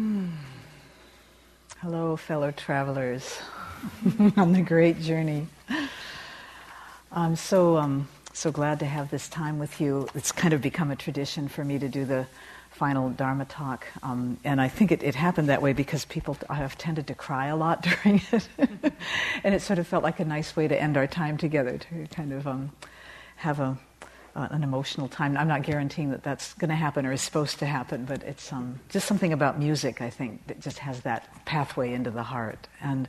Hmm. Hello, fellow travelers on the great journey. I'm so um, so glad to have this time with you. It's kind of become a tradition for me to do the final Dharma talk, um, and I think it, it, happened that way because people I have tended to cry a lot during it, and it sort of felt like a nice way to end our time together to kind of um, have a uh, an emotional time. I'm not guaranteeing that that's going to happen or is supposed to happen, but it's um, just something about music, I think, that just has that pathway into the heart. And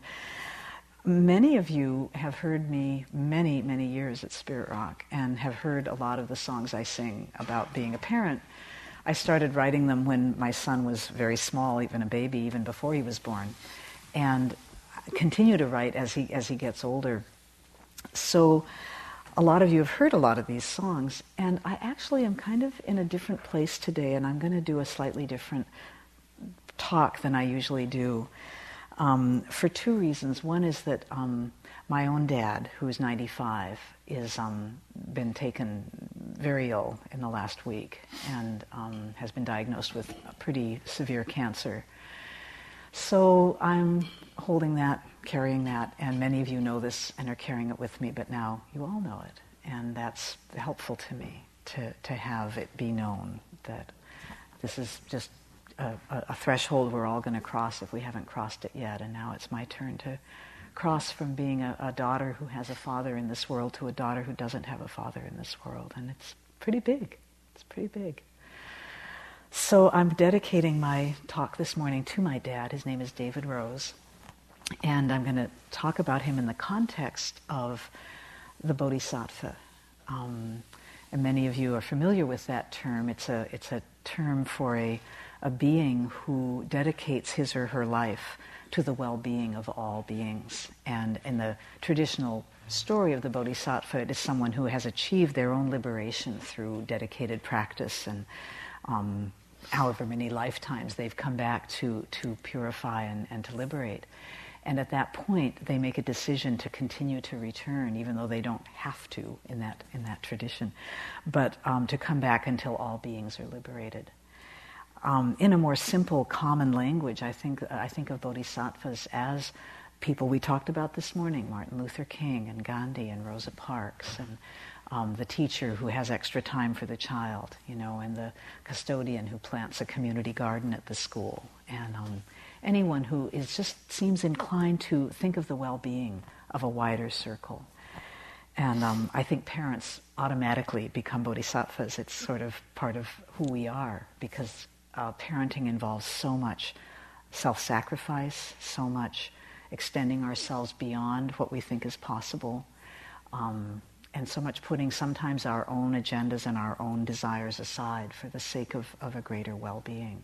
many of you have heard me many, many years at Spirit Rock and have heard a lot of the songs I sing about being a parent. I started writing them when my son was very small, even a baby, even before he was born, and continue to write as he as he gets older. So a lot of you have heard a lot of these songs, and I actually am kind of in a different place today, and I'm going to do a slightly different talk than I usually do um, for two reasons. One is that um, my own dad, who is 95, is um, been taken very ill in the last week and um, has been diagnosed with a pretty severe cancer. So I'm holding that carrying that, and many of you know this and are carrying it with me, but now you all know it. And that's helpful to me to, to have it be known that this is just a, a threshold we're all going to cross if we haven't crossed it yet. And now it's my turn to cross from being a, a daughter who has a father in this world to a daughter who doesn't have a father in this world. And it's pretty big. It's pretty big. So I'm dedicating my talk this morning to my dad. His name is David Rose. And I'm going to talk about him in the context of the Bodhisattva. Um, and many of you are familiar with that term. It's a, it's a term for a, a being who dedicates his or her life to the well being of all beings. And in the traditional story of the Bodhisattva, it is someone who has achieved their own liberation through dedicated practice and um, however many lifetimes they've come back to, to purify and, and to liberate. And at that point, they make a decision to continue to return, even though they don't have to in that, in that tradition, but um, to come back until all beings are liberated. Um, in a more simple, common language, I think, I think of bodhisattvas as people we talked about this morning Martin Luther King and Gandhi and Rosa Parks and um, the teacher who has extra time for the child, you know, and the custodian who plants a community garden at the school. And um, anyone who is just seems inclined to think of the well-being of a wider circle. And um, I think parents automatically become bodhisattvas. It's sort of part of who we are because uh, parenting involves so much self-sacrifice, so much extending ourselves beyond what we think is possible, um, and so much putting sometimes our own agendas and our own desires aside for the sake of, of a greater well-being.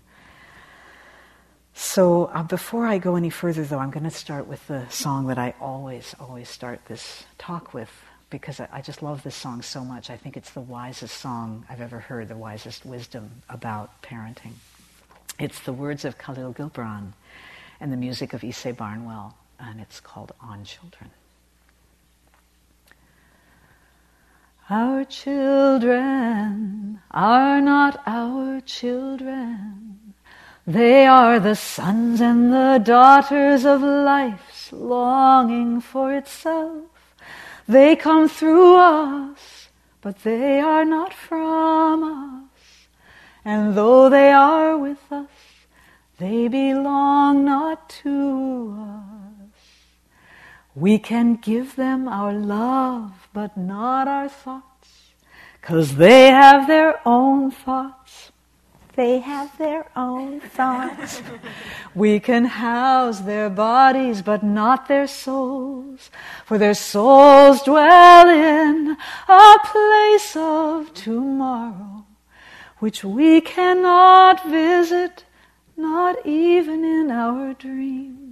So uh, before I go any further, though, I'm going to start with the song that I always, always start this talk with because I, I, just love this song so much. I think it's the wisest song I've ever heard, the wisest wisdom about parenting. It's the words of Kahlil Gibran and the music of Ysaye Barnwell, and it's called On Children. Our children are not our children they are the sons and the daughters of life's longing for itself. They come through us, but they are not from us. And though they are with us, they belong not to us. We can give them our love, but not our thoughts, cause they have their own thoughts they have their own thoughts. we can house their bodies, but not their souls, for their souls dwell in a place of tomorrow, which we cannot visit, not even in our dreams.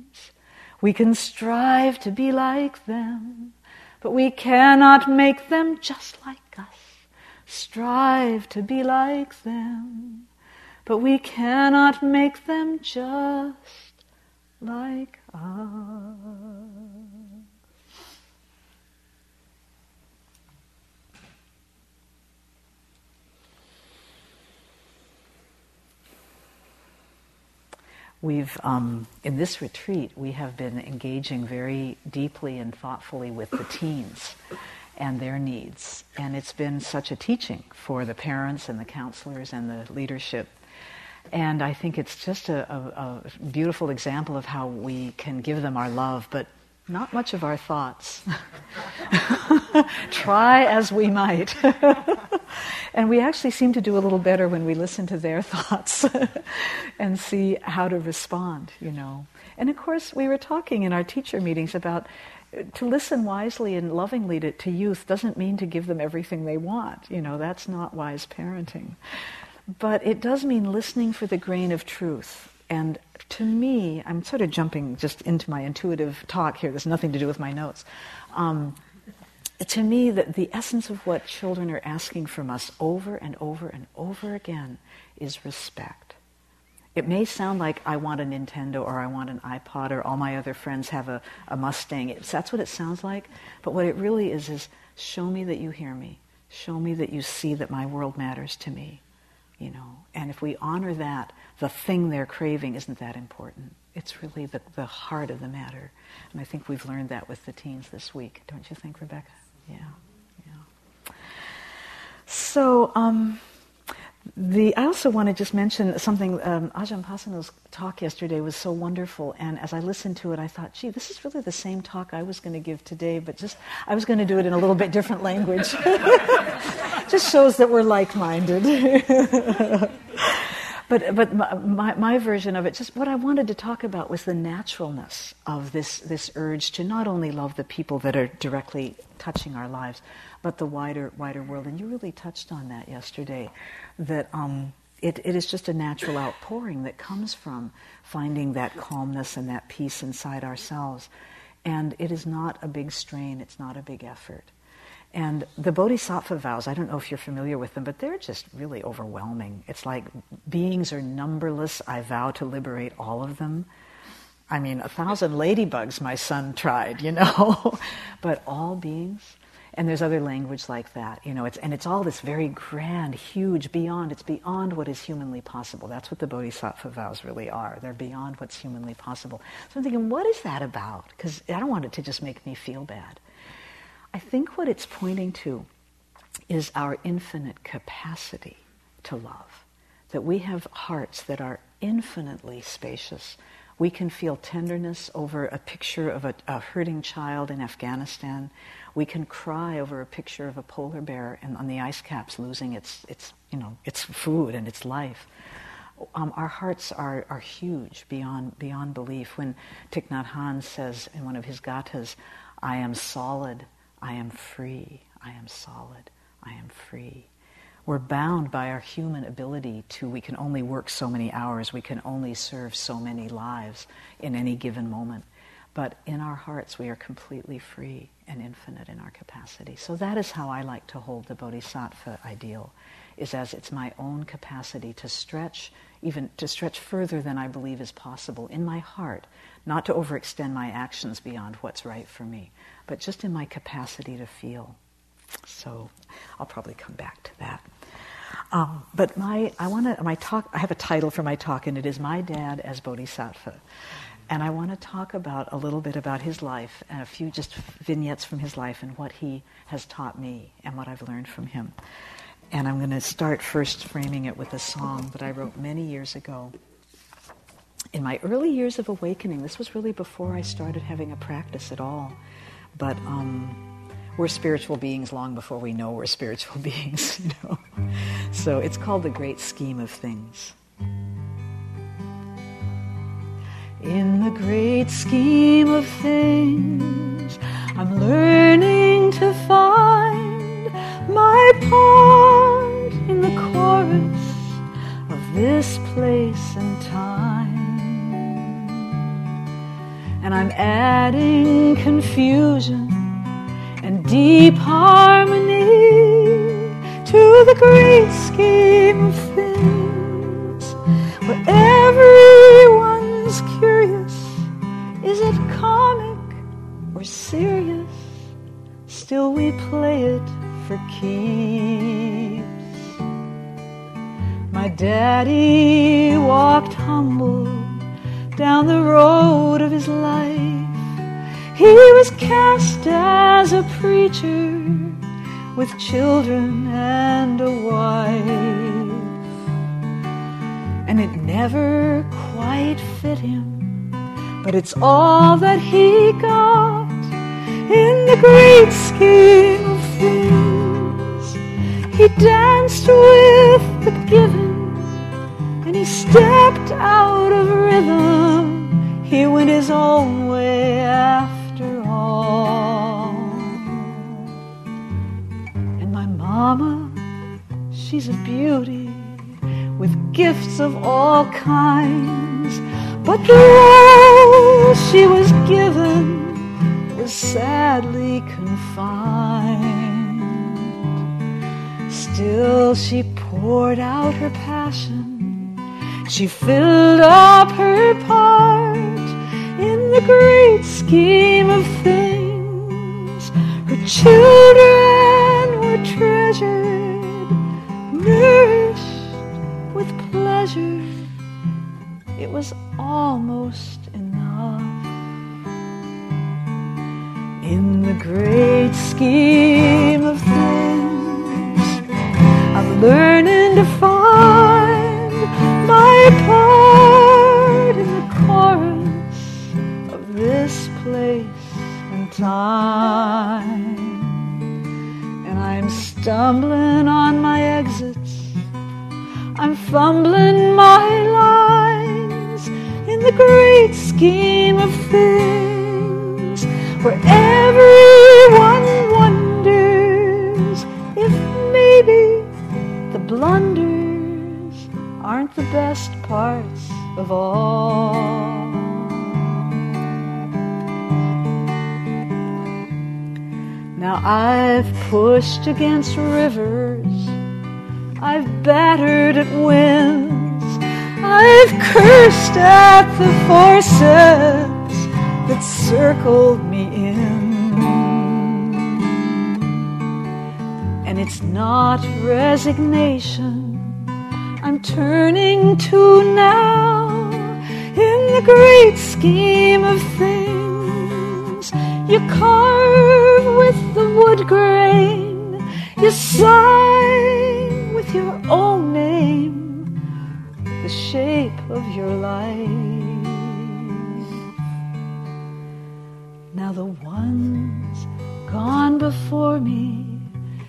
We can strive to be like them, but we cannot make them just like us. Strive to be like them but we cannot make them just like us. We've, um, in this retreat, we have been engaging very deeply and thoughtfully with the teens and their needs. And it's been such a teaching for the parents and the counselors and the leadership. And I think it's just a, a, a beautiful example of how we can give them our love, but not much of our thoughts. Try as we might. and we actually seem to do a little better when we listen to their thoughts and see how to respond, you know. And of course, we were talking in our teacher meetings about uh, to listen wisely and lovingly to, to youth doesn't mean to give them everything they want. You know, that's not wise parenting. But it does mean listening for the grain of truth. And to me, I'm sort of jumping just into my intuitive talk here. There's nothing to do with my notes. Um, to me, the, the essence of what children are asking from us over and over and over again is respect. It may sound like I want a Nintendo or I want an iPod or all my other friends have a, a Mustang. It's, that's what it sounds like. But what it really is is show me that you hear me. Show me that you see that my world matters to me. You know, and if we honor that, the thing they're craving isn't that important. It's really the, the heart of the matter. And I think we've learned that with the teens this week. Don't you think, Rebecca? Yeah. Yeah. So, um, the, I also want to just mention something. Um, Ajahn Pasanno's talk yesterday was so wonderful, and as I listened to it, I thought, "Gee, this is really the same talk I was going to give today, but just I was going to do it in a little bit different language." just shows that we're like-minded. but but my, my version of it, just what I wanted to talk about was the naturalness of this this urge to not only love the people that are directly touching our lives, but the wider wider world. And you really touched on that yesterday that um, it, it is just a natural outpouring that comes from finding that calmness and that peace inside ourselves. And it is not a big strain, it's not a big effort. And the Bodhisattva vows, I don't know if you're familiar with them, but they're just really overwhelming. It's like beings are numberless, I vow to liberate all of them. I mean, a thousand ladybugs my son tried, you know, but all beings. And there's other language like that, you know, it's, and it's all this very grand, huge, beyond, it's beyond what is humanly possible. That's what the Bodhisattva vows really are. They're beyond what's humanly possible. So I'm thinking, what is that about? Because I don't want it to just make me feel bad. I think what it's pointing to is our infinite capacity to love. That we have hearts that are infinitely spacious. We can feel tenderness over a picture of a, a hurting child in Afghanistan. We can cry over a picture of a polar bear and on the ice caps losing its, its, you know, its food and its life. Um, our hearts are, are huge beyond, beyond belief. When Thich Nhat Hanh says in one of his gathas, I am solid, I am free, I am solid, I am free. We're bound by our human ability to, we can only work so many hours, we can only serve so many lives in any given moment. But in our hearts, we are completely free and infinite in our capacity. So that is how I like to hold the bodhisattva ideal, is as it's my own capacity to stretch, even to stretch further than I believe is possible in my heart, not to overextend my actions beyond what's right for me, but just in my capacity to feel. So I'll probably come back to that. Um, but my, I want to, my talk, I have a title for my talk, and it is My Dad as Bodhisattva. And I want to talk about a little bit about his life and a few just vignettes from his life and what he has taught me and what I've learned from him. And I'm going to start first framing it with a song that I wrote many years ago. In my early years of awakening, this was really before I started having a practice at all. But um, we're spiritual beings long before we know we're spiritual beings, you know. So it's called The Great Scheme of Things. In the great scheme of things, I'm learning to find my part in the chorus of this place and time. And I'm adding confusion and deep harmony to the great scheme of things where everyone is curious. Is it comic or serious? Still we play it for keeps. My daddy walked humble down the road of his life. He was cast as a preacher with children and a wife. And it never quite fit him, but it's all that he got in the great scheme of things. He danced with the given, he stepped out of rhythm. He went his own way after all. And my mama, she's a beauty with gifts of all kinds, but the role she was given was sadly confined. Still, she poured out her passion. She filled up her part in the great scheme of things. Her children were treasured, nourished with pleasure. It was almost enough. In the great scheme of things, I'm learning part in the chorus of this place and time. And I'm stumbling on my exits, I'm fumbling my lines in the great scheme of things where everyone wonders if maybe the blunders aren't the best parts of all. Now I've pushed against rivers, I've battered at winds, I've cursed at the forces that circled me in. And it's not resignation turning to now in the great scheme of things. You carve with the wood grain, you sign with your own name the shape of your life. Now the ones gone before me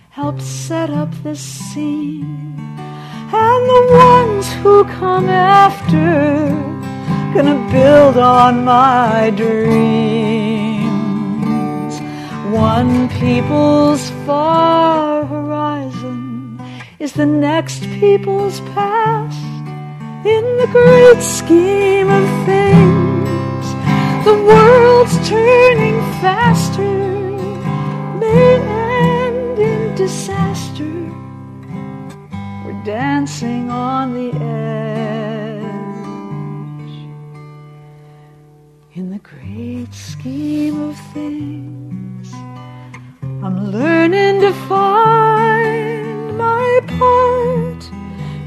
helped set up this scene. And the ones who come after gonna build on my dreams. One people's far horizon is the next people's past in the great scheme of things. The world's turning faster, may end in disaster. Dancing on the edge. In the great scheme of things, I'm learning to find my part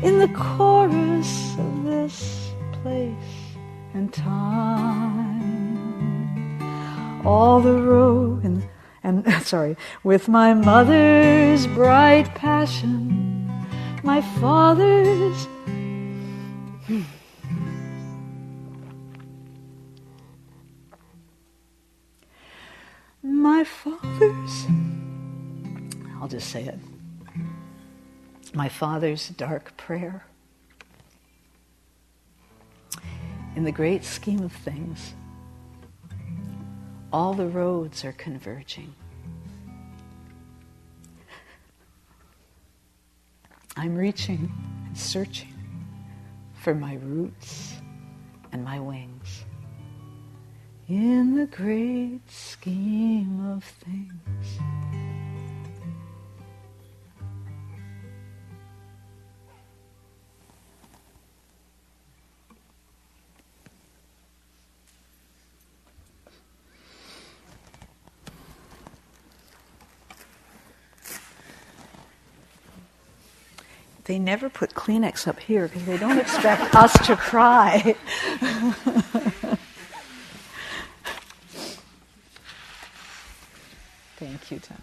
in the chorus of this place and time. All the road and, and sorry, with my mother's bright passion, my father's my father's I'll just say it. My father's dark prayer. In the great scheme of things, all the roads are converging. I'm reaching and searching for my roots and my wings in the great scheme of things. They never put Kleenex up here because they don't expect us to cry. Thank you, Tom.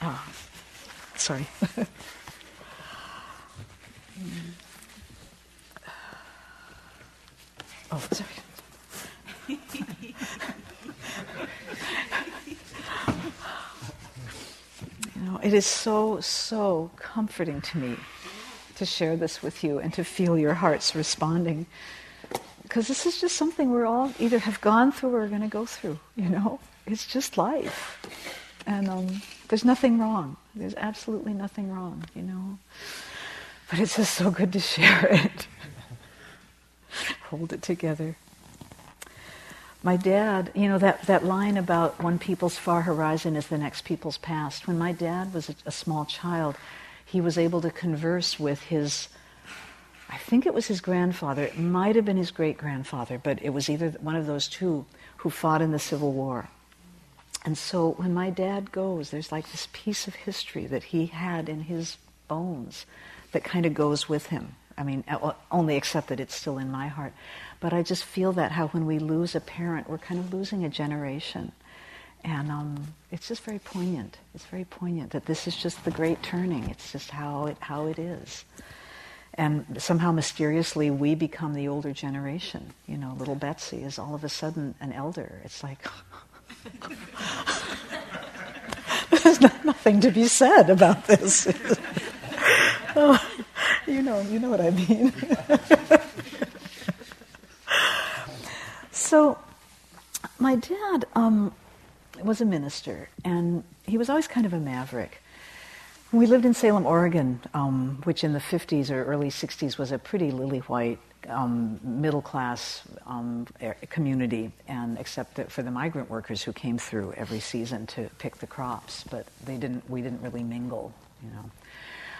Oh, sorry. oh, sorry. you know, it is so, so comforting to me to share this with you and to feel your hearts responding. Because this is just something we're all either have gone through or are going to go through, you know? It's just life. And um, there's nothing wrong. There's absolutely nothing wrong, you know? But it's just so good to share it. Hold it together. My dad, you know, that, that line about one people's far horizon is the next people's past. When my dad was a, a small child, he was able to converse with his, I think it was his grandfather, it might have been his great grandfather, but it was either one of those two who fought in the Civil War. And so when my dad goes, there's like this piece of history that he had in his bones that kind of goes with him. I mean, only except that it's still in my heart. But I just feel that how when we lose a parent, we're kind of losing a generation. And um, it's just very poignant. It's very poignant that this is just the great turning. It's just how it, how it is. And somehow mysteriously, we become the older generation. You know, little Betsy is all of a sudden an elder. It's like, there's nothing to be said about this. oh, you know, you know what I mean. so, my dad um, was a minister, and he was always kind of a maverick. We lived in Salem, Oregon, um, which in the 50s or early 60s was a pretty lily white um, middle class um, community, and except for the migrant workers who came through every season to pick the crops, but they didn't. We didn't really mingle, you know.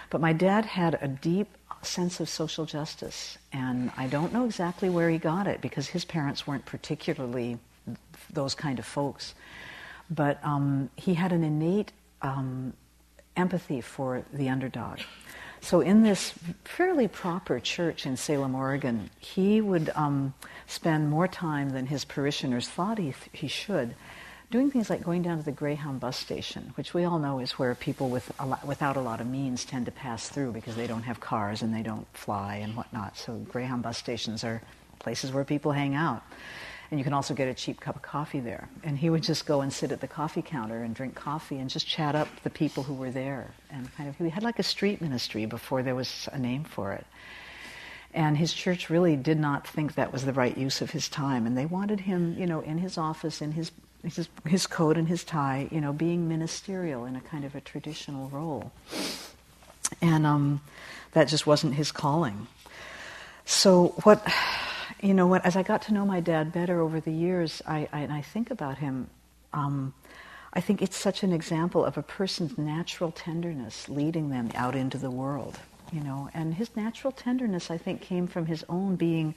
But my dad had a deep sense of social justice, and I don't know exactly where he got it because his parents weren't particularly those kind of folks. But um, he had an innate um, empathy for the underdog. So, in this fairly proper church in Salem, Oregon, he would um, spend more time than his parishioners thought he, he should doing things like going down to the Greyhound bus station, which we all know is where people with a lot, without a lot of means tend to pass through because they don't have cars and they don't fly and whatnot. So, Greyhound bus stations are places where people hang out. And you can also get a cheap cup of coffee there. And he would just go and sit at the coffee counter and drink coffee and just chat up the people who were there. And kind of, he had like a street ministry before there was a name for it. And his church really did not think that was the right use of his time. And they wanted him, you know, in his office, in his, his, his coat and his tie, you know, being ministerial in a kind of a traditional role. And um, that just wasn't his calling. So what you know what? As I got to know my dad better over the years, I, I and I think about him. Um, I think it's such an example of a person's natural tenderness leading them out into the world, you know. And his natural tenderness, I think, came from his own being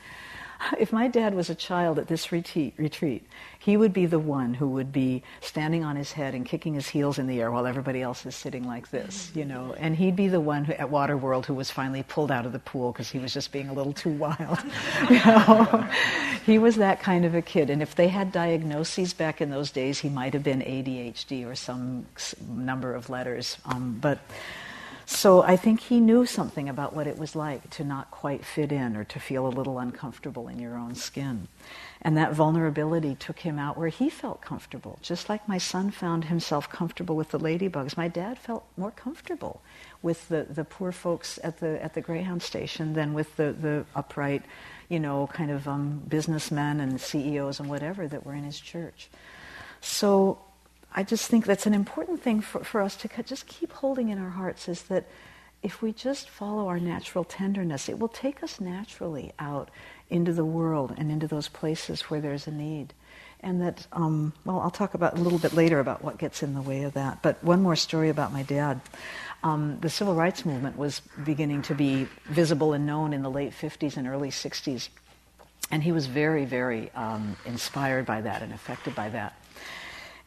if my dad was a child at this retreat, retreat, he would be the one who would be standing on his head and kicking his heels in the air while everybody else is sitting like this, you know. And he'd be the one who, at Waterworld who was finally pulled out of the pool because he was just being a little too wild. you know? he was that kind of a kid. And if they had diagnoses back in those days, he might have been ADHD or some number of letters. Um, but so I think he knew something about what it was like to not quite fit in or to feel a little uncomfortable in your own skin. And that vulnerability took him out where he felt comfortable. Just like my son found himself comfortable with the ladybugs, my dad felt more comfortable with the, the poor folks at the, at the Greyhound station than with the, the upright, you know, kind of um, businessmen and CEOs and whatever that were in his church. So I just think that's an important thing for, for us to just keep holding in our hearts is that if we just follow our natural tenderness, it will take us naturally out into the world and into those places where there's a need. And that, um, well, I'll talk about a little bit later about what gets in the way of that. But one more story about my dad. Um, the civil rights movement was beginning to be visible and known in the late 50s and early 60s. And he was very, very um, inspired by that and affected by that.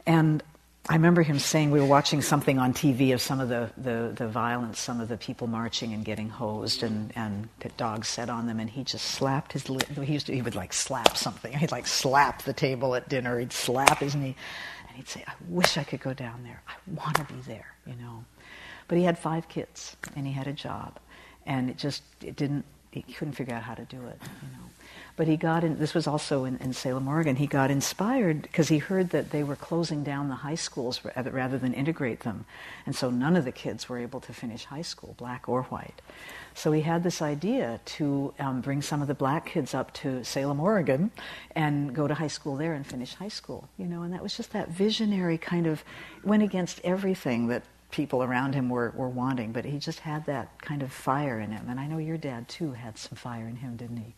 And I remember him saying we were watching something on TV of some of the, the, the violence, some of the people marching and getting hosed and, and dogs set on them, and he just slapped his lip. He, used to, he would like slap something. He'd like slap the table at dinner. He'd slap his knee. And he'd say, I wish I could go down there. I want to be there, you know. But he had five kids, and he had a job. And it just, it didn't, he couldn't figure out how to do it, you know. But he got in, this was also in, in Salem, Oregon, he got inspired because he heard that they were closing down the high schools rather than integrate them. And so none of the kids were able to finish high school, black or white. So he had this idea to um, bring some of the black kids up to Salem, Oregon, and go to high school there and finish high school. You know, and that was just that visionary kind of went against everything that people around him were, were wanting, but he just had that kind of fire in him. And I know your dad too had some fire in him, didn't he?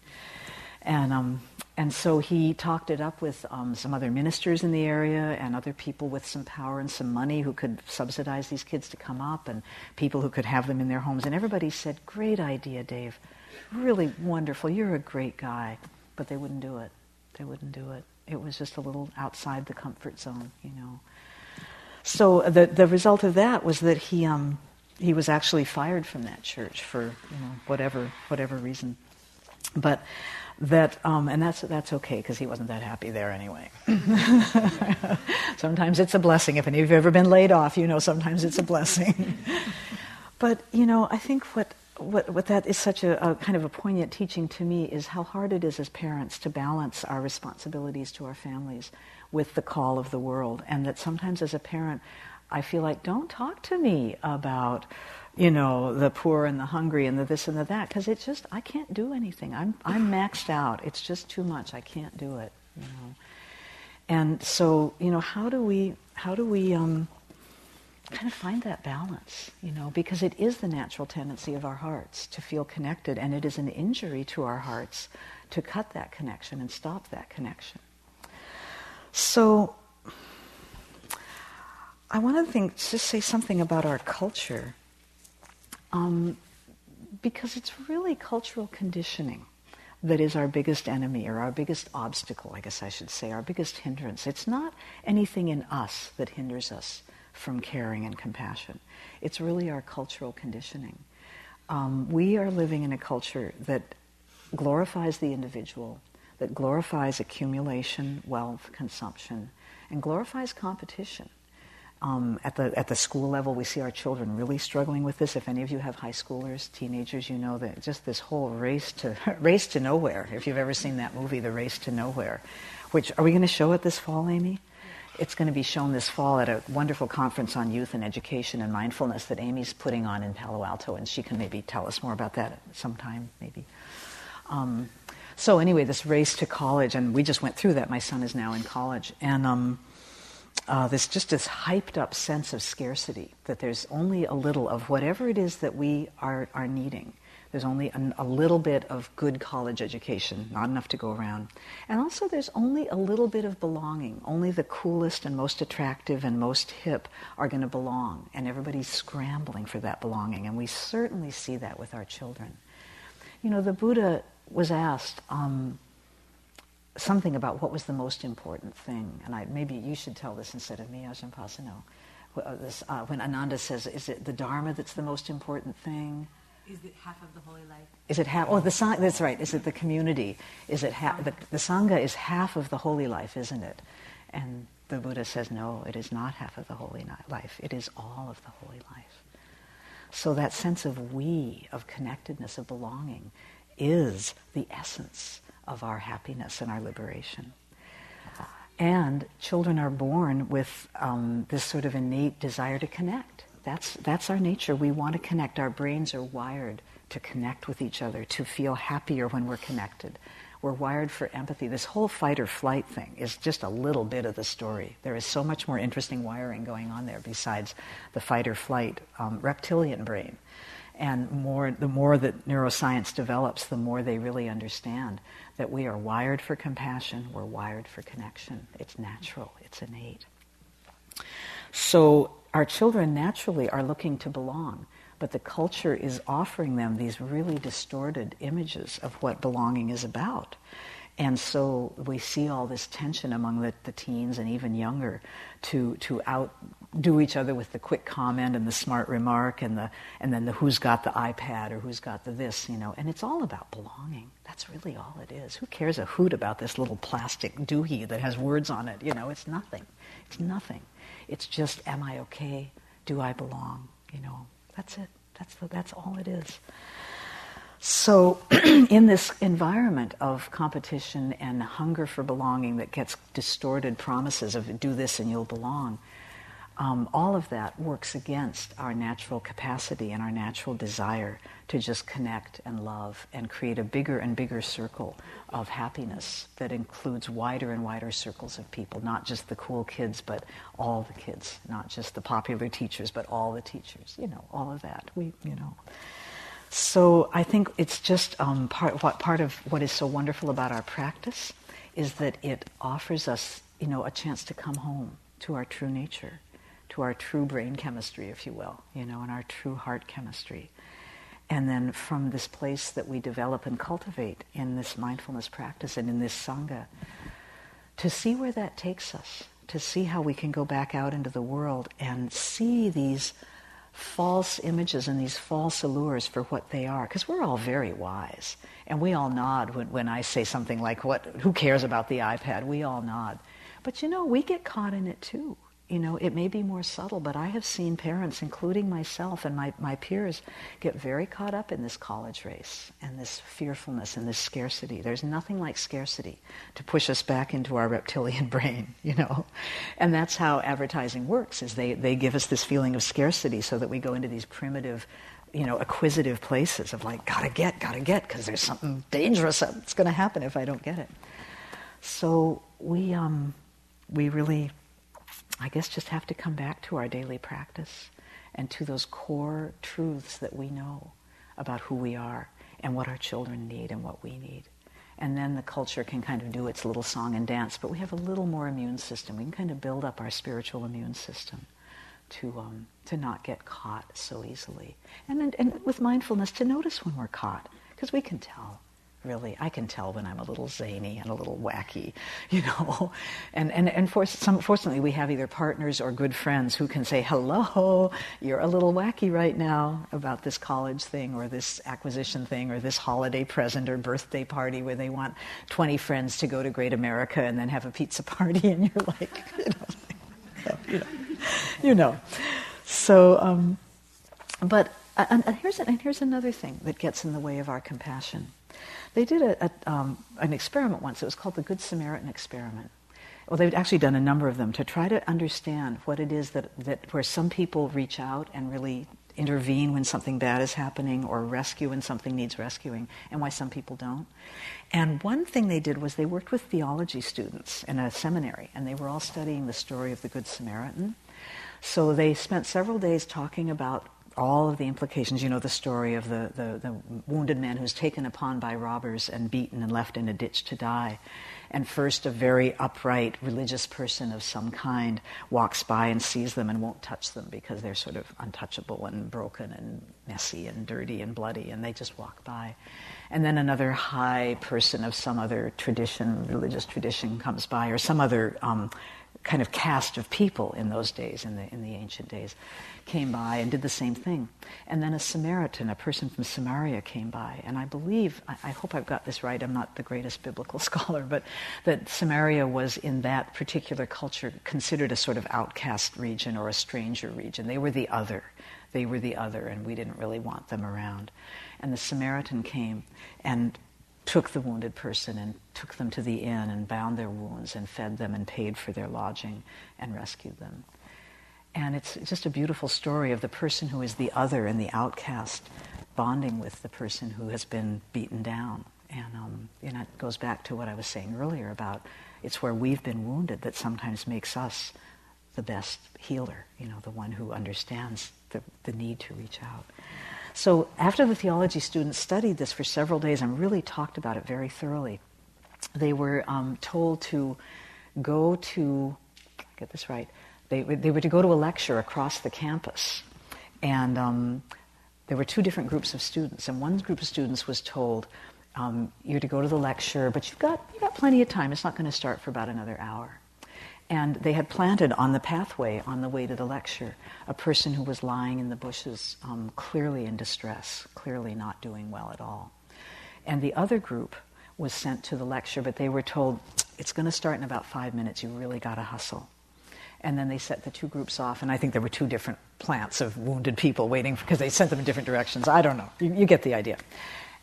And, um, and so he talked it up with um, some other ministers in the area and other people with some power and some money who could subsidize these kids to come up and people who could have them in their homes. And everybody said, Great idea, Dave. Really wonderful. You're a great guy. But they wouldn't do it. They wouldn't do it. It was just a little outside the comfort zone, you know. So the, the result of that was that he, um, he was actually fired from that church for you know, whatever, whatever reason. But that, um, and that's, that's okay because he wasn't that happy there anyway. sometimes it's a blessing. If any of you have ever been laid off, you know sometimes it's a blessing. but, you know, I think what, what, what that is such a, a, kind of a poignant teaching to me is how hard it is as parents to balance our responsibilities to our families with the call of the world. And that sometimes as a parent, I feel like, don't talk to me about you know, the poor and the hungry and the this and the that, because it's just, I can't do anything. I'm, I'm maxed out. It's just too much. I can't do it, you know. And so, you know, how do we, how do we um, kind of find that balance, you know, because it is the natural tendency of our hearts to feel connected, and it is an injury to our hearts to cut that connection and stop that connection. So, I want to think, just say something about our culture um, because it's really cultural conditioning that is our biggest enemy or our biggest obstacle, I guess I should say, our biggest hindrance. It's not anything in us that hinders us from caring and compassion. It's really our cultural conditioning. Um, we are living in a culture that glorifies the individual, that glorifies accumulation, wealth, consumption, and glorifies competition. Um, at, the, at the school level, we see our children really struggling with this. If any of you have high schoolers, teenagers, you know that just this whole race to, race to nowhere. If you've ever seen that movie, The Race to Nowhere, which, are we going to show it this fall, Amy? It's going to be shown this fall at a wonderful conference on youth and education and mindfulness that Amy's putting on in Palo Alto, and she can maybe tell us more about that sometime, maybe. Um, so anyway, this race to college, and we just went through that. My son is now in college, and um, uh, just this hyped up sense of scarcity that there's only a little of whatever it is that we are, are needing. There's only a, a little bit of good college education, not enough to go around. And also, there's only a little bit of belonging. Only the coolest and most attractive and most hip are going to belong. And everybody's scrambling for that belonging. And we certainly see that with our children. You know, the Buddha was asked, um, something about what was the most important thing. And I, maybe you should tell this instead of me, Ajahn Pasanno. Uh, this, uh, when Ananda says, is it the Dharma that's the most important thing? Is it half of the holy life? Is it half? Oh, the Sangha, that's right. Is it the community? Is it half? The, the Sangha is half of the holy life, isn't it? And the Buddha says, no, it is not half of the holy life. It is all of the holy life. So that sense of we, of connectedness, of belonging, is the essence of our happiness and our liberation. And children are born with um, this sort of innate desire to connect. That's, that's our nature. We want to connect. Our brains are wired to connect with each other, to feel happier when we're connected. We're wired for empathy. This whole fight or flight thing is just a little bit of the story. There is so much more interesting wiring going on there besides the fight or flight um, reptilian brain. And more, the more that neuroscience develops, the more they really understand that we are wired for compassion, we're wired for connection. It's natural, it's innate. So our children naturally are looking to belong, but the culture is offering them these really distorted images of what belonging is about. And so we see all this tension among the, the teens and even younger to, to outdo each other with the quick comment and the smart remark and, the, and then the who's got the iPad or who's got the this, you know. And it's all about belonging. That's really all it is. Who cares a hoot about this little plastic doohickey that has words on it? You know, it's nothing. It's nothing. It's just, am I okay? Do I belong? You know, that's it. That's, the, that's all it is. So, in this environment of competition and hunger for belonging that gets distorted promises of do this and you'll belong, um, all of that works against our natural capacity and our natural desire to just connect and love and create a bigger and bigger circle of happiness that includes wider and wider circles of people, not just the cool kids, but all the kids, not just the popular teachers, but all the teachers, you know, all of that. We, you know. So I think it's just um, part, what, part of what is so wonderful about our practice is that it offers us, you know, a chance to come home to our true nature, to our true brain chemistry, if you will, you know, and our true heart chemistry. And then from this place that we develop and cultivate in this mindfulness practice and in this Sangha, to see where that takes us, to see how we can go back out into the world and see these false images and these false allures for what they are. Because we're all very wise and we all nod when, when i say something like what who cares about the ipad? We all nod. But you know we get caught in it too you know, it may be more subtle, but I have seen parents, including myself and my, my peers, get very caught up in this college race and this fearfulness and this scarcity. There's nothing like scarcity to push us back into our reptilian brain, you know. And that's how advertising works, is they, they give us this feeling of scarcity so that we go into these primitive, you know, acquisitive places of like, gotta get, gotta get, because there's something dangerous that's going to happen if I don't get it. So we, um, we really I guess just have to come back to our daily practice and to those core truths that we know about who we are and what our children need and what we need. And then the culture can kind of do its little song and dance, but we have a little more immune system. We can kind of build up our spiritual immune system to, um, to not get caught so easily. And, and, and with mindfulness, to notice when we're caught, because we can tell really. I can tell when I'm a little zany and a little wacky, you know. And, and, and for some, fortunately, we have either partners or good friends who can say, hello, you're a little wacky right now about this college thing or this acquisition thing or this holiday present or birthday party where they want 20 friends to go to Great America and then have a pizza party and you're like, you know, you know. You know. So, um, but and, and, here's, and here's another thing that gets in the way of our compassion they did a, a, um, an experiment once. It was called the Good Samaritan experiment. Well, they've actually done a number of them to try to understand what it is that, that where some people reach out and really intervene when something bad is happening or rescue when something needs rescuing, and why some people don't. And one thing they did was they worked with theology students in a seminary, and they were all studying the story of the Good Samaritan. So they spent several days talking about all of the implications. You know the story of the, the, the, wounded man who's taken upon by robbers and beaten and left in a ditch to die. And first, a very upright religious person of some kind walks by and sees them and won't touch them because they're sort of untouchable and broken and messy and dirty and bloody, and they just walk by. And then another high person of some other tradition, religious tradition, comes by, or some other um, kind of cast of people in those days, in the, in the ancient days came by and did the same thing. And then a Samaritan, a person from Samaria, came by. And I believe, I, I, hope I've got this right, I'm not the greatest biblical scholar, but that Samaria was in that particular culture considered a sort of outcast region or a stranger region. They were the other. They were the other, and we didn't really want them around. And the Samaritan came and took the wounded person and took them to the inn and bound their wounds and fed them and paid for their lodging and rescued them. And it's just a beautiful story of the person who is the other and the outcast bonding with the person who has been beaten down. And um, it goes back to what I was saying earlier about it's where we've been wounded that sometimes makes us the best healer, you know, the one who understands the, the need to reach out. So after the theology students studied this for several days and really talked about it very thoroughly, they were um, told to go to, get this right, they, they were to go to a lecture across the campus. And um, there were two different groups of students. And one group of students was told, Um, you're to go to the lecture, but you've got, you've got plenty of time. It's not going to start for about another hour. And they had planted on the pathway on the way to the lecture a person who was lying in the bushes, um, clearly in distress, clearly not doing well at all. And the other group was sent to the lecture, but they were told, it's going to start in about five minutes, you really got to hustle. And then they set the two groups off, and I think there were two different plants of wounded people waiting because they sent them in different directions. I don't know. You, you get the idea.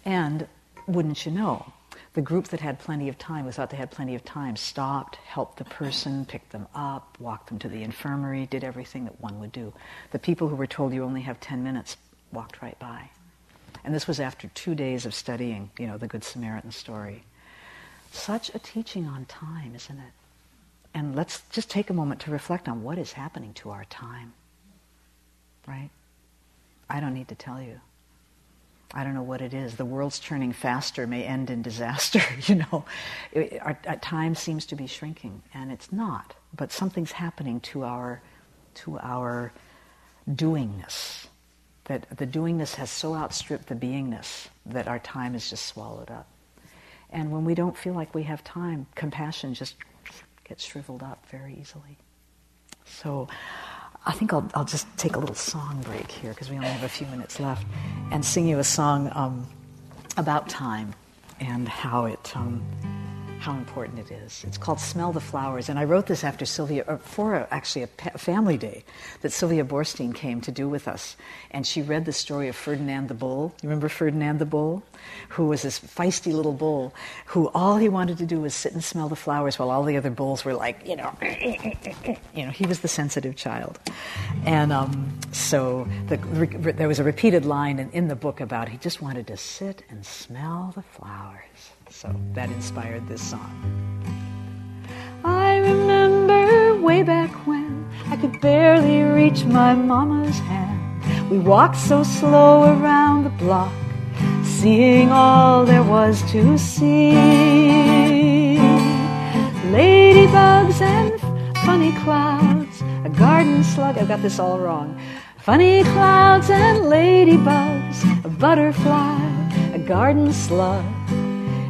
And wouldn't you know, the group that had plenty of time, who thought they had plenty of time, stopped, helped the person, picked them up, walked them to the infirmary, did everything that one would do. The people who were told you only have 10 minutes walked right by. And this was after two days of studying, you know, the Good Samaritan story. Such a teaching on time, isn't it? And let's just take a moment to reflect on what is happening to our time. Right? I don't need to tell you. I don't know what it is. The world's turning faster may end in disaster, you know. It, our, our, time seems to be shrinking, and it's not. But something's happening to our, to our doingness. That the doingness has so outstripped the beingness that our time is just swallowed up. And when we don't feel like we have time, compassion just gets shriveled up very easily. So I think I'll, I'll just take a little song break here because we only have a few minutes left and sing you a song um, about time and how it. Um, how important it is. It's called Smell the Flowers. And I wrote this after Sylvia, or for a, actually a family day that Sylvia Boorstein came to do with us. And she read the story of Ferdinand the Bull. You remember Ferdinand the Bull? Who was this feisty little bull who all he wanted to do was sit and smell the flowers while all the other bulls were like, you know, you know, he was the sensitive child. And um, so the, re, there was a repeated line in, in the book about he just wanted to sit and smell the flowers. So that inspired this song. I remember way back when I could barely reach my mama's hand. We walked so slow around the block, seeing all there was to see. Ladybugs and funny clouds, a garden slug. I've got this all wrong. Funny clouds and ladybugs, a butterfly, a garden slug.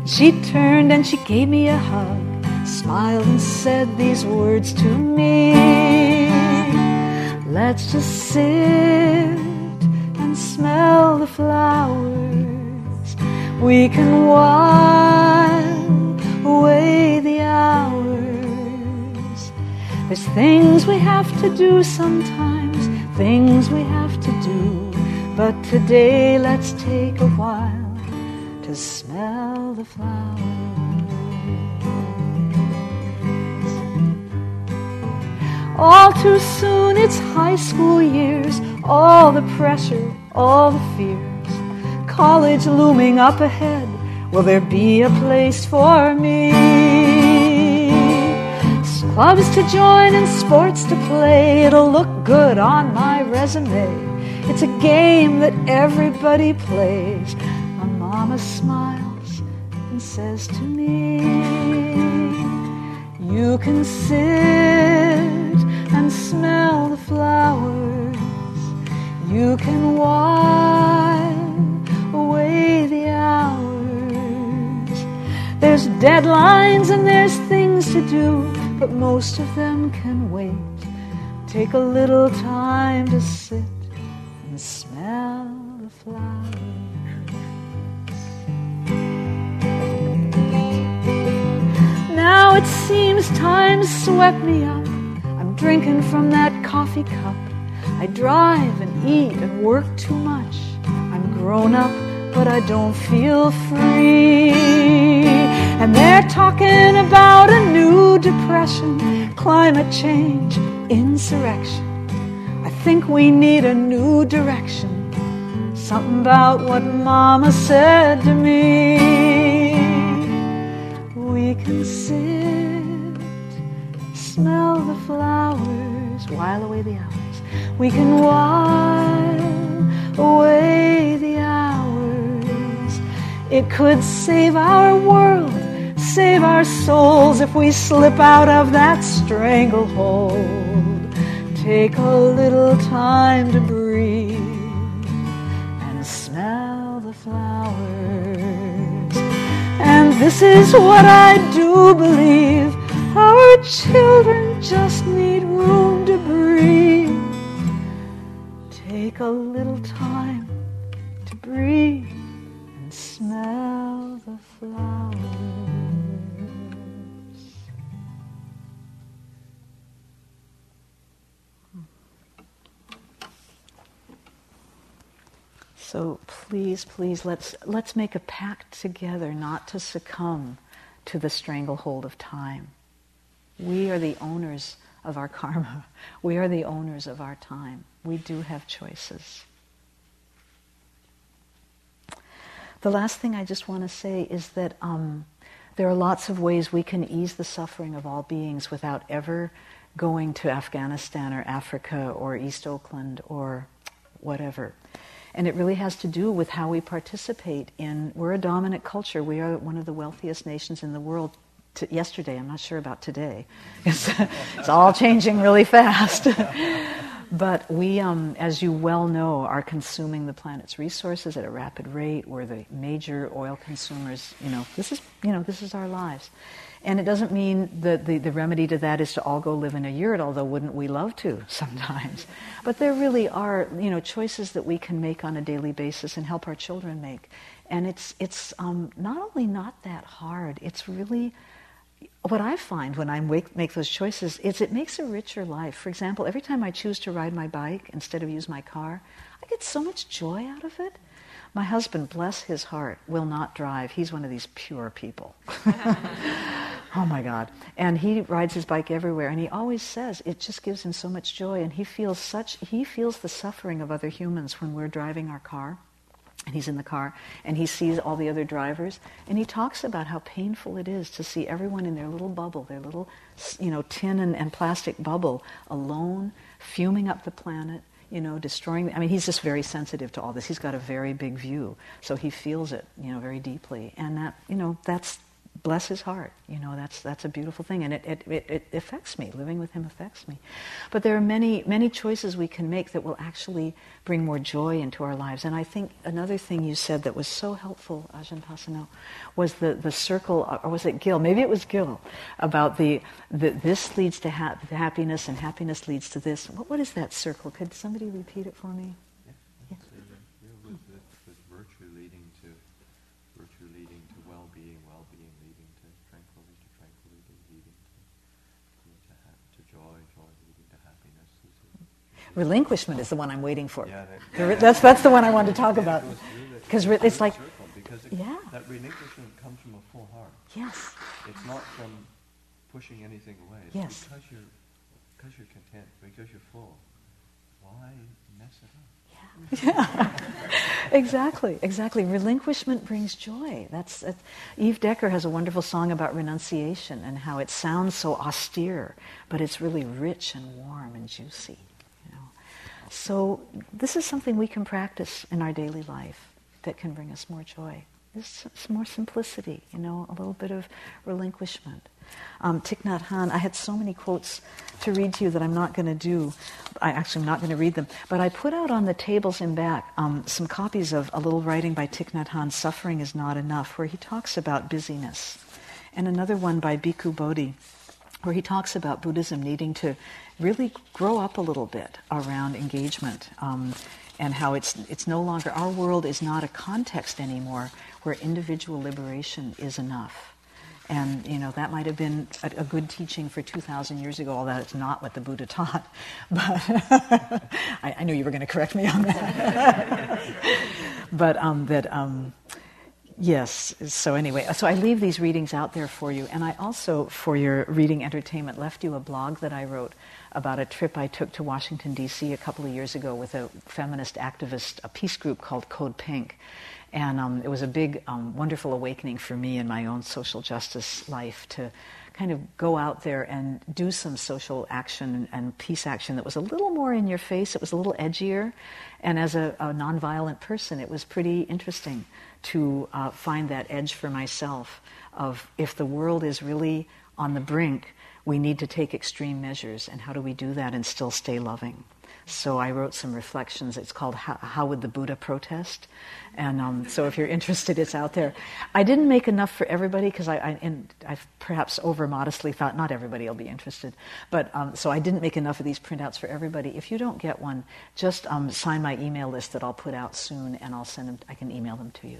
She turned and she gave me a hug, smiled and said these words to me. Let's just sit and smell the flowers. We can while away the hours. There's things we have to do sometimes, things we have to do. But today let's take a while smell the flowers. All too soon, it's high school years, all the pressure, all the fears. College looming up ahead, will there be a place for me? Clubs to join and sports to play, it'll look good on my resume. It's a game that everybody plays. Says to me, You can sit and smell the flowers. You can while away the hours. There's deadlines and there's things to do, but most of them can wait. Take a little time to sit and smell the flowers. It seems time swept me up. I'm drinking from that coffee cup. I drive and eat and work too much. I'm grown up, but I don't feel free. And they're talking about a new depression, climate change, insurrection. I think we need a new direction. Something about what Mama said to me. We can sit, smell the flowers, while away the hours. We can while away the hours. It could save our world, save our souls if we slip out of that stranglehold. Take a little time to breathe This is what I do believe. Our children just need room to breathe. Take a little time to breathe and smell the flowers. So please, please, let's, let's make a pact together not to succumb to the stranglehold of time. We are the owners of our karma. We are the owners of our time. We do have choices. The last thing I just want to say is that um, there are lots of ways we can ease the suffering of all beings without ever going to Afghanistan or Africa or East Oakland or whatever. And it really has to do with how we participate in, we're a dominant culture. We are one of the wealthiest nations in the world. To yesterday, I'm not sure about today. It's, it's all changing really fast. but we, um, as you well know, are consuming the planet's resources at a rapid rate. We're the major oil consumers. You know, this is, you know, this is our lives. And it doesn't mean that the, the remedy to that is to all go live in a yurt, although wouldn't we love to sometimes? But there really are, you know, choices that we can make on a daily basis and help our children make. And it's, it's um, not only not that hard, it's really what I find when I make, make those choices is it makes a richer life. For example, every time I choose to ride my bike instead of use my car, I get so much joy out of it. My husband, bless his heart, will not drive. He's one of these pure people. oh my God. And he rides his bike everywhere and he always says it just gives him so much joy and he feels such he feels the suffering of other humans when we're driving our car and he's in the car and he sees all the other drivers and he talks about how painful it is to see everyone in their little bubble their little you know tin and, and plastic bubble alone fuming up the planet you know, destroying. I mean, he's just very sensitive to all this. He's got a very big view, so he feels it, you know, very deeply. And that, you know, that's bless his heart. You know, that's, that's a beautiful thing. And it, it, it, it, affects me. Living with him affects me. But there are many, many choices we can make that will actually bring more joy into our lives. And I think another thing you said that was so helpful, Ajahn Pasanno, was the, the circle, or was it Gil? Maybe it was Gil, about the, the this leads to ha- happiness and happiness leads to this. What, what is that circle? Could somebody repeat it for me? Relinquishment is the one I'm waiting for. Yeah, that, that's, that's the one I want to talk about. Because it's like, because yeah. that relinquishment comes from a full heart. Yes. It's not from pushing anything away. It's yes. because you're, because you're content, because you're full. Why mess it up? Yeah. exactly, exactly. Relinquishment brings joy. That's, that's Eve Decker has a wonderful song about renunciation and how it sounds so austere, but it's really rich and warm and juicy. So, this is something we can practice in our daily life that can bring us more joy. This more simplicity, you know, a little bit of relinquishment. Um, Thich Nhat Hanh, I had so many quotes to read to you that I'm not going to do. I actually am not going to read them. But I put out on the tables in back um, some copies of a little writing by Thich Nhat Hanh, Suffering is Not Enough, where he talks about busyness. And another one by Bhikkhu Bodhi, where he talks about Buddhism needing to really grow up a little bit around engagement um, and how it's, it's no longer, our world is not a context anymore where individual liberation is enough. And, you know, that might have been a, a, good teaching for 2,000 years ago, although it's not what the Buddha taught. But I, I, knew you were going to correct me on that. but um, that, um, Yes. So anyway, so I leave these readings out there for you, and I also, for your reading entertainment, left you a blog that I wrote about a trip I took to Washington D.C. a couple of years ago with a feminist activist, a peace group called Code Pink, and um, it was a big, um, wonderful awakening for me in my own social justice life to kind of go out there and do some social action and peace action that was a little more in your face. It was a little edgier, and as a, a nonviolent person, it was pretty interesting to uh, find that edge for myself of if the world is really on the brink, we need to take extreme measures. And how do we do that and still stay loving? So I wrote some reflections. It's called How, How Would the Buddha Protest? And um, so if you're interested, it's out there. I didn't make enough for everybody because I, I, and I've perhaps over modestly thought not everybody will be interested. But um, so I didn't make enough of these printouts for everybody. If you don't get one, just um, sign my email list that I'll put out soon, and I'll send them. I can email them to you.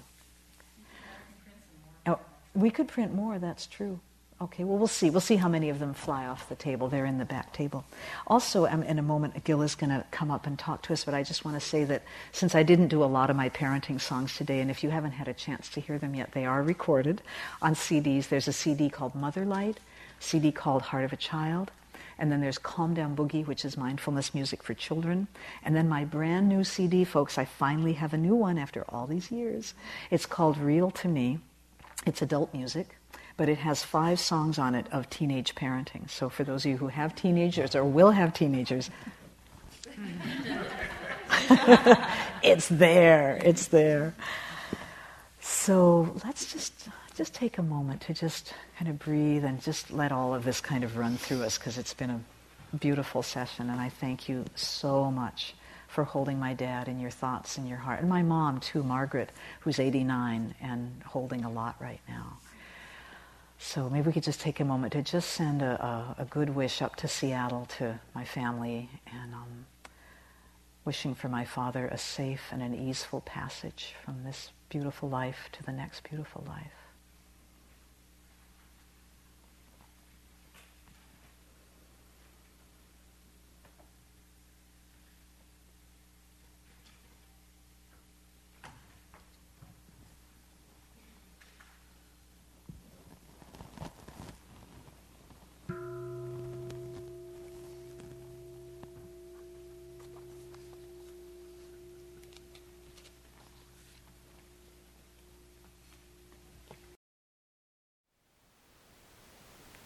Oh, we could print more. That's true. Okay, well, we'll see. We'll see how many of them fly off the table. They're in the back table. Also, um, in a moment, Gil is going to come up and talk to us, but I just want to say that since I didn't do a lot of my parenting songs today, and if you haven't had a chance to hear them yet, they are recorded on CDs. There's a CD called Motherlight, CD called Heart of a Child, and then there's Calm Down Boogie, which is mindfulness music for children. And then my brand new CD, folks, I finally have a new one after all these years. It's called Real to Me. It's adult music but it has five songs on it of teenage parenting. So for those of you who have teenagers or will have teenagers, it's there. It's there. So let's just just take a moment to just kind of breathe and just let all of this kind of run through us because it's been a beautiful session and I thank you so much for holding my dad in your thoughts and your heart and my mom too Margaret who's 89 and holding a lot right now. So maybe we could just take a moment to just send a, a, a good wish up to Seattle to my family and um, wishing for my father a safe and an easeful passage from this beautiful life to the next beautiful life.